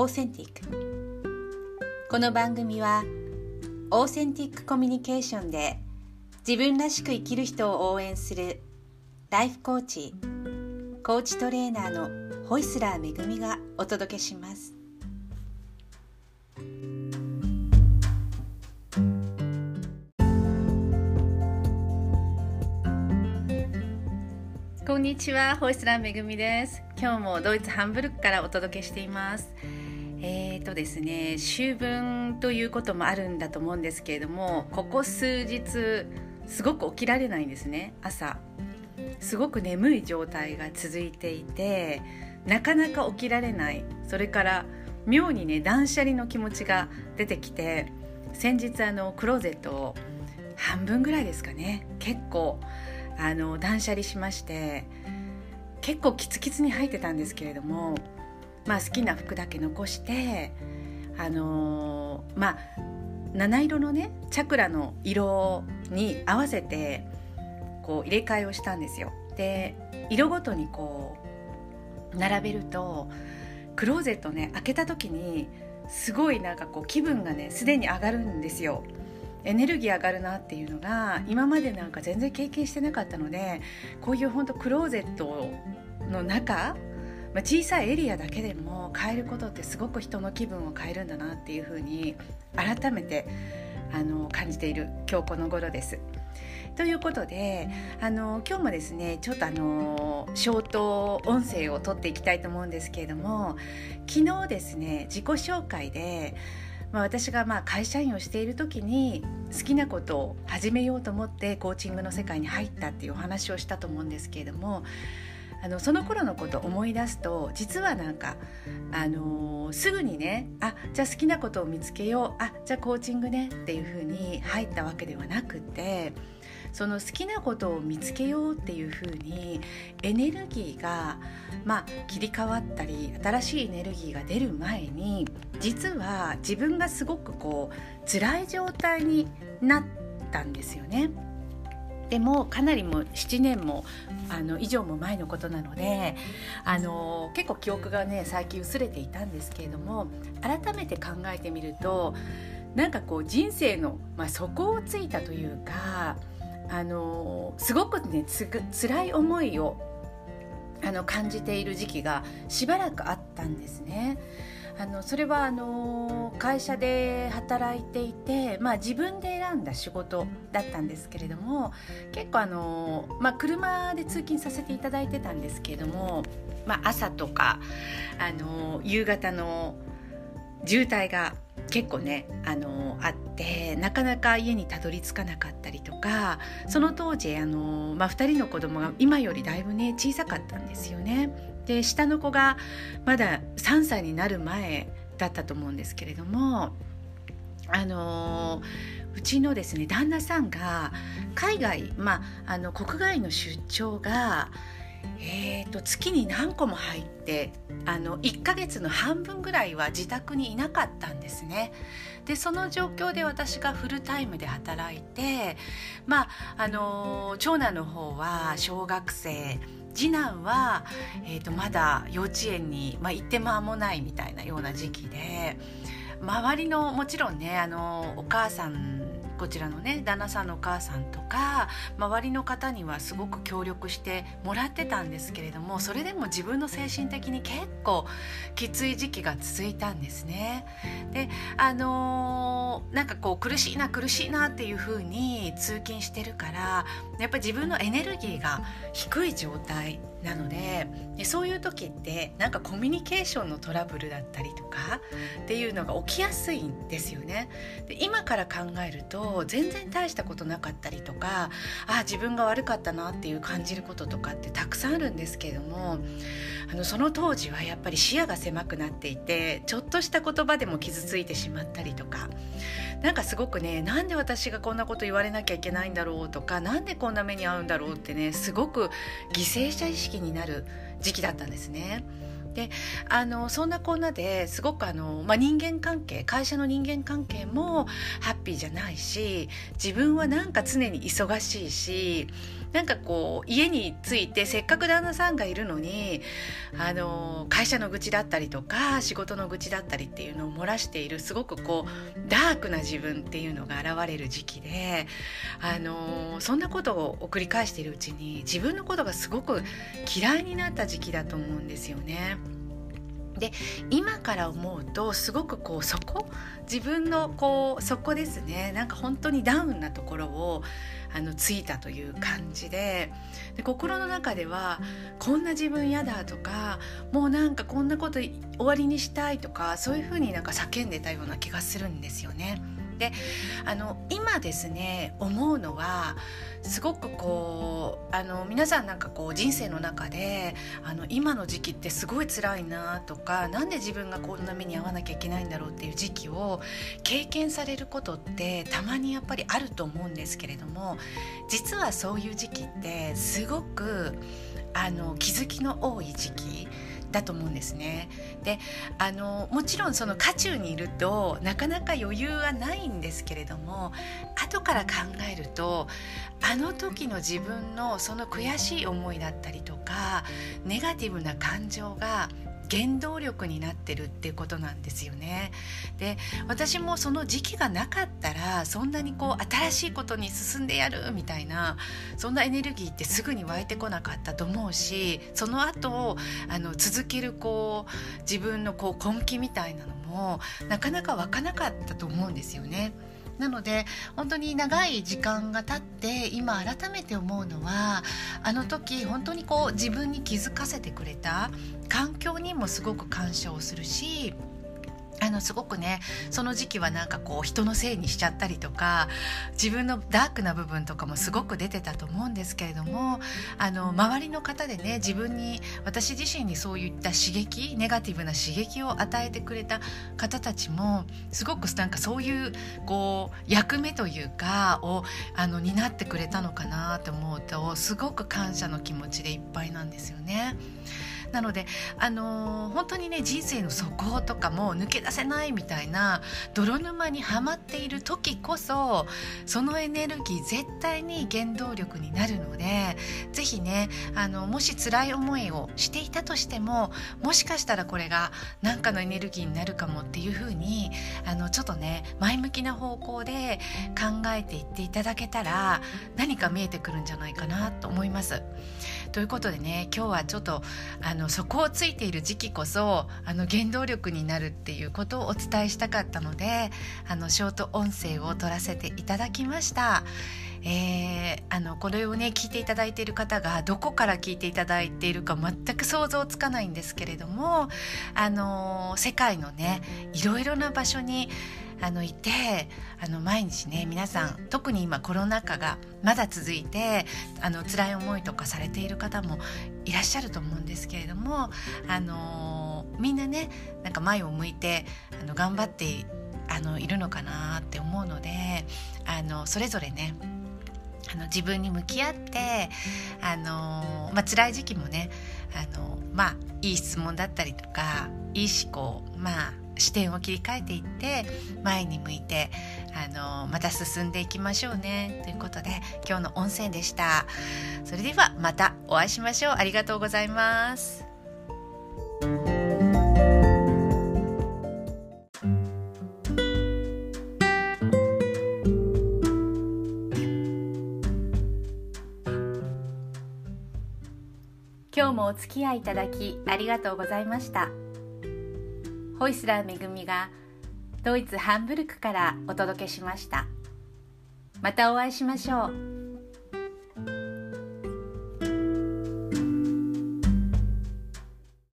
オーセンティックこの番組はオーセンティックコミュニケーションで自分らしく生きる人を応援するライフコーチコーチトレーナーのホイスラーめぐみがお届けします。こんにちはホイスラーめぐみです。今日もドイツハンブルクからお届けしています。えーとですね秋分ということもあるんだと思うんですけれどもここ数日すごく起きられないんですね朝。すごく眠い状態が続いていてなかなか起きられない。それから妙にね断捨離の気持ちが出てきて先日あのクローゼットを半分ぐらいですかね結構あの断捨離しまして結構キツキツに入ってたんですけれども、まあ、好きな服だけ残してあのー、まあ七色のねチャクラの色に合わせてこう入れ替えをしたんですよ。で色ごとにこう並べるとクローゼットね開けた時にすごいなんかこう気分がねすでに上がるんですよ。エネルギー上がるなっていうのが今までなんか全然経験してなかったのでこういう本当クローゼットの中、まあ、小さいエリアだけでも変えることってすごく人の気分を変えるんだなっていうふうに改めてあの感じている今日この頃です。ということであの今日もですねちょっとあのショート音声を撮っていきたいと思うんですけれども昨日ですね自己紹介でまあ、私がまあ会社員をしている時に好きなことを始めようと思ってコーチングの世界に入ったっていうお話をしたと思うんですけれどもあのその頃のこと思い出すと実はなんか、あのー、すぐにねあじゃあ好きなことを見つけようあじゃあコーチングねっていうふうに入ったわけではなくてその好きなことを見つけようっていうふうにエネルギーが、まあ、切り替わったり新しいエネルギーが出る前に実は自分がすごくこう辛い状態になったんですよね。でもかなりも7年もあの以上も前のことなのであの結構記憶がね最近薄れていたんですけれども改めて考えてみるとなんかこう人生の、まあ、底をついたというかあのすごくねつ辛い思いをあの感じている時期がしばらくあったんですね。あのそれはあの会社で働いていて、まあ、自分で選んだ仕事だったんですけれども結構あの、まあ、車で通勤させていただいてたんですけれども、まあ、朝とかあの夕方の渋滞が結構ねあのあってなかなか家にたどり着かなかったりとかその当時あの、まあ、2人の子供が今よりだいぶね小さかったんですよね。で下の子がまだ3歳になる前だったと思うんですけれどもあのうちのですね旦那さんが海外、まあ、あの国外の出張がえーと、月に何個も入ってあの1ヶ月の半分ぐらいは自宅にいなかったんですね。でその状況で私がフルタイムで働いて、まあ、あの長男の方は小学生次男は、えーと、まだ幼稚園に、まあ、行って間もないみたいなような時期で周りのもちろんねあのお母さんこちらのね旦那さんのお母さんとか周りの方にはすごく協力してもらってたんですけれどもそれでも自分の精神的に結構きつい時期が続いたんですね。であのー、なんかこう苦しいな苦しいなっていう風に通勤してるからやっぱり自分のエネルギーが低い状態なのででそういう時ってなんかコミュニケーションのトラブルだったりとかっていうのが起きやすいんですよね。で今から考えると全然大したことなかったりとかあ自分が悪かったなっていう感じることとかってたくさんあるんですけどもあのその当時はやっぱり視野が狭くなっていてちょっとした言葉でも傷ついてしまったりとかなんかすごくねなんで私がこんなこと言われなきゃいけないんだろうとか何でこんな目に遭うんだろうってねすごく犠牲者意識になる時期だったんですね。であのそんなこんなですごくあの、まあ、人間関係会社の人間関係もハッピーじゃないし自分はなんか常に忙しいしなんかこう家に着いてせっかく旦那さんがいるのにあの会社の愚痴だったりとか仕事の愚痴だったりっていうのを漏らしているすごくこうダークな自分っていうのが現れる時期であのそんなことを繰り返しているうちに自分のことがすごく嫌いになった時期だと思うんですよね。で今から思うとすごくこうそこ自分のこうそこですねなんか本当にダウンなところをあのついたという感じでで心の中ではこんな自分嫌だとかもうなんかこんなこと終わりにしたいとかそういうふうになんか叫んでたような気がするんですよね。であの今ですね思うのはすごくこうあの皆さんなんかこう人生の中であの今の時期ってすごい辛いなとか何で自分がこんな目に遭わなきゃいけないんだろうっていう時期を経験されることってたまにやっぱりあると思うんですけれども実はそういう時期ってすごくあの気づきの多い時期だと思うんですね。であのもちろんその渦中にいるとなかなか余裕はないんですけれども後から考えるとあの時の自分のその悔しい思いだったりとかネガティブな感情が原動力になってるっていうことなんですよね。で私もその時期がなかったらそんなにこう新しいことに進んでやるみたいなそんなエネルギーってすぐに湧いてこなかったと思うしその後あの続けるこう自分のこう根気みたいなのもなかなか湧かなかったと思うんですよね。なので本当に長い時間が経って今改めて思うのはあの時本当にこう自分に気づかせてくれた環境にもすごく感謝をするしのすごくねその時期はなんかこう人のせいにしちゃったりとか自分のダークな部分とかもすごく出てたと思うんですけれどもあの周りの方でね自分に私自身にそういった刺激ネガティブな刺激を与えてくれた方たちもすごくなんかそういうこう役目というかをあの担ってくれたのかなと思うとすごく感謝の気持ちでいっぱいなんですよね。なので、あのー、本当にね人生の底とかも抜け出せないみたいな泥沼にはまっている時こそそのエネルギー絶対に原動力になるので是非ねあのもし辛い思いをしていたとしてももしかしたらこれが何かのエネルギーになるかもっていうふうにあのちょっとね前向きな方向で考えていっていただけたら何か見えてくるんじゃないかなと思います。ということでね今日はちょっとあの底をついている時期こそあの原動力になるっていうことをお伝えしたかったのであのショート音声を取らせていただきました。えー、あのこれをね聞いていただいている方がどこから聞いていただいているか全く想像つかないんですけれどもあの世界のねいろいろな場所にあのいてあの毎日ね皆さん特に今コロナ禍がまだ続いてあの辛い思いとかされている方もいらっしゃると思うんですけれどもあのみんなねなんか前を向いてあの頑張ってあのいるのかなって思うのであのそれぞれねあの自分に向き合ってあの、まあ辛い時期もねあのまあいい質問だったりとかいい思考まあ視点を切り替えていって前に向いてあのまた進んでいきましょうね。ということで今日の音声でした。それではまたお会いしましょう。ありがとうございます。今日もお付き合いいただきありがとうございました。ホイスラーめぐみがドイツハンブルクからお届けしました。またお会いしましょう。